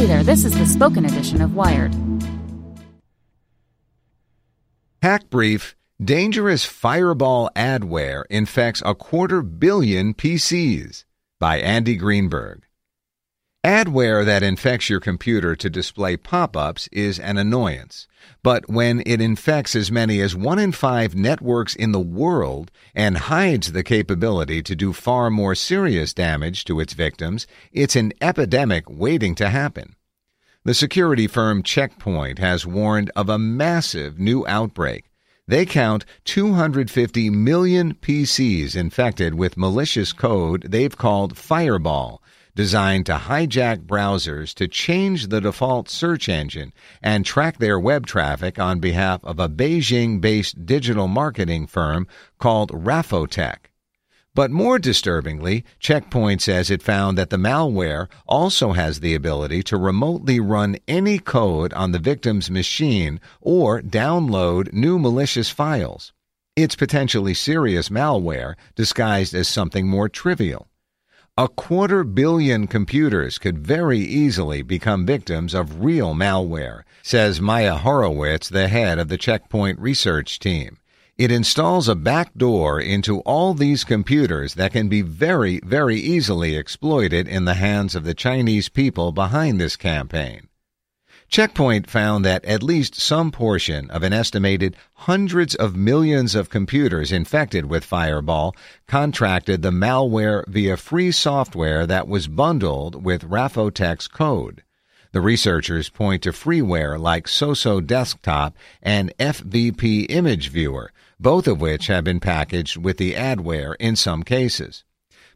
Hey there, this is the spoken edition of Wired. Hack Brief Dangerous Fireball Adware Infects a Quarter Billion PCs by Andy Greenberg. Adware that infects your computer to display pop ups is an annoyance. But when it infects as many as one in five networks in the world and hides the capability to do far more serious damage to its victims, it's an epidemic waiting to happen. The security firm Checkpoint has warned of a massive new outbreak. They count 250 million PCs infected with malicious code they've called Fireball designed to hijack browsers to change the default search engine and track their web traffic on behalf of a Beijing based digital marketing firm called Rafotech. But more disturbingly, Checkpoint says it found that the malware also has the ability to remotely run any code on the victim's machine or download new malicious files. It's potentially serious malware disguised as something more trivial. A quarter billion computers could very easily become victims of real malware, says Maya Horowitz, the head of the Checkpoint research team. It installs a backdoor into all these computers that can be very, very easily exploited in the hands of the Chinese people behind this campaign. Checkpoint found that at least some portion of an estimated hundreds of millions of computers infected with Fireball contracted the malware via free software that was bundled with Rafotech's code. The researchers point to freeware like Soso Desktop and FVP Image Viewer, both of which have been packaged with the adware in some cases.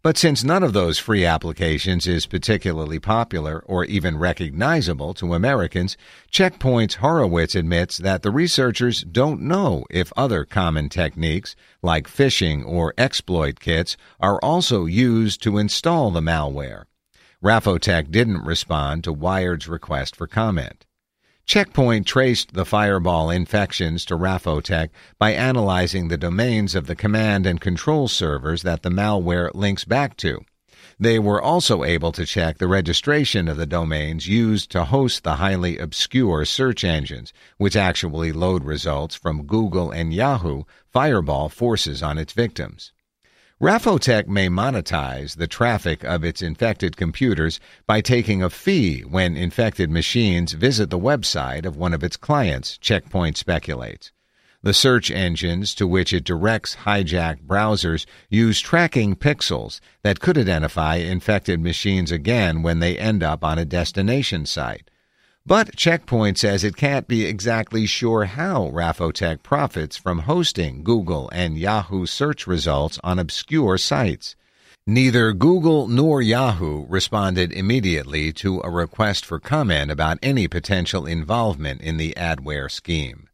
But since none of those free applications is particularly popular or even recognizable to Americans, Checkpoint's Horowitz admits that the researchers don't know if other common techniques, like phishing or exploit kits, are also used to install the malware. Rafotech didn't respond to Wired's request for comment. Checkpoint traced the fireball infections to Rafotech by analyzing the domains of the command and control servers that the malware links back to. They were also able to check the registration of the domains used to host the highly obscure search engines, which actually load results from Google and Yahoo Fireball forces on its victims. Rafotech may monetize the traffic of its infected computers by taking a fee when infected machines visit the website of one of its clients, Checkpoint speculates. The search engines to which it directs hijacked browsers use tracking pixels that could identify infected machines again when they end up on a destination site. But Checkpoint says it can't be exactly sure how Rafotech profits from hosting Google and Yahoo search results on obscure sites. Neither Google nor Yahoo responded immediately to a request for comment about any potential involvement in the adware scheme.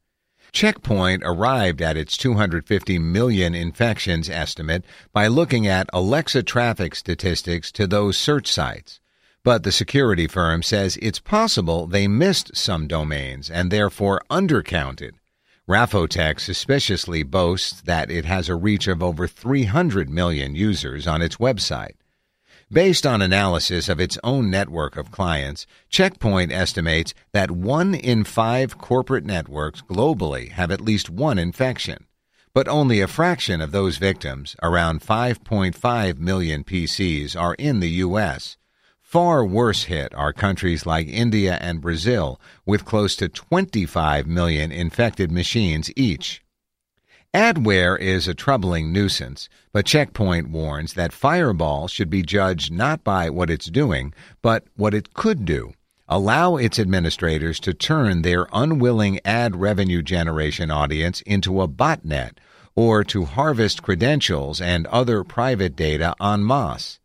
Checkpoint arrived at its 250 million infections estimate by looking at Alexa traffic statistics to those search sites. But the security firm says it's possible they missed some domains and therefore undercounted. Rafotech suspiciously boasts that it has a reach of over 300 million users on its website. Based on analysis of its own network of clients, Checkpoint estimates that one in five corporate networks globally have at least one infection. But only a fraction of those victims, around 5.5 million PCs, are in the U.S. Far worse hit are countries like India and Brazil, with close to 25 million infected machines each. Adware is a troubling nuisance, but Checkpoint warns that Fireball should be judged not by what it's doing, but what it could do. Allow its administrators to turn their unwilling ad revenue generation audience into a botnet or to harvest credentials and other private data en masse.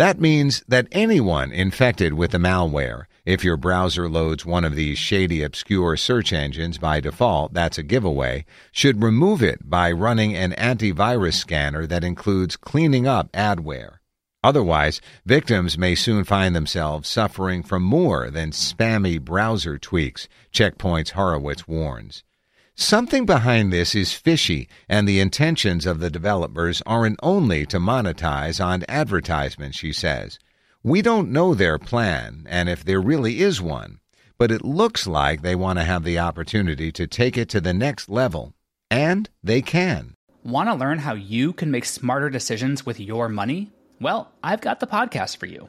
That means that anyone infected with the malware, if your browser loads one of these shady, obscure search engines by default, that's a giveaway, should remove it by running an antivirus scanner that includes cleaning up adware. Otherwise, victims may soon find themselves suffering from more than spammy browser tweaks, Checkpoint's Horowitz warns. Something behind this is fishy, and the intentions of the developers aren't only to monetize on advertisements, she says. We don't know their plan, and if there really is one, but it looks like they want to have the opportunity to take it to the next level. And they can. Want to learn how you can make smarter decisions with your money? Well, I've got the podcast for you.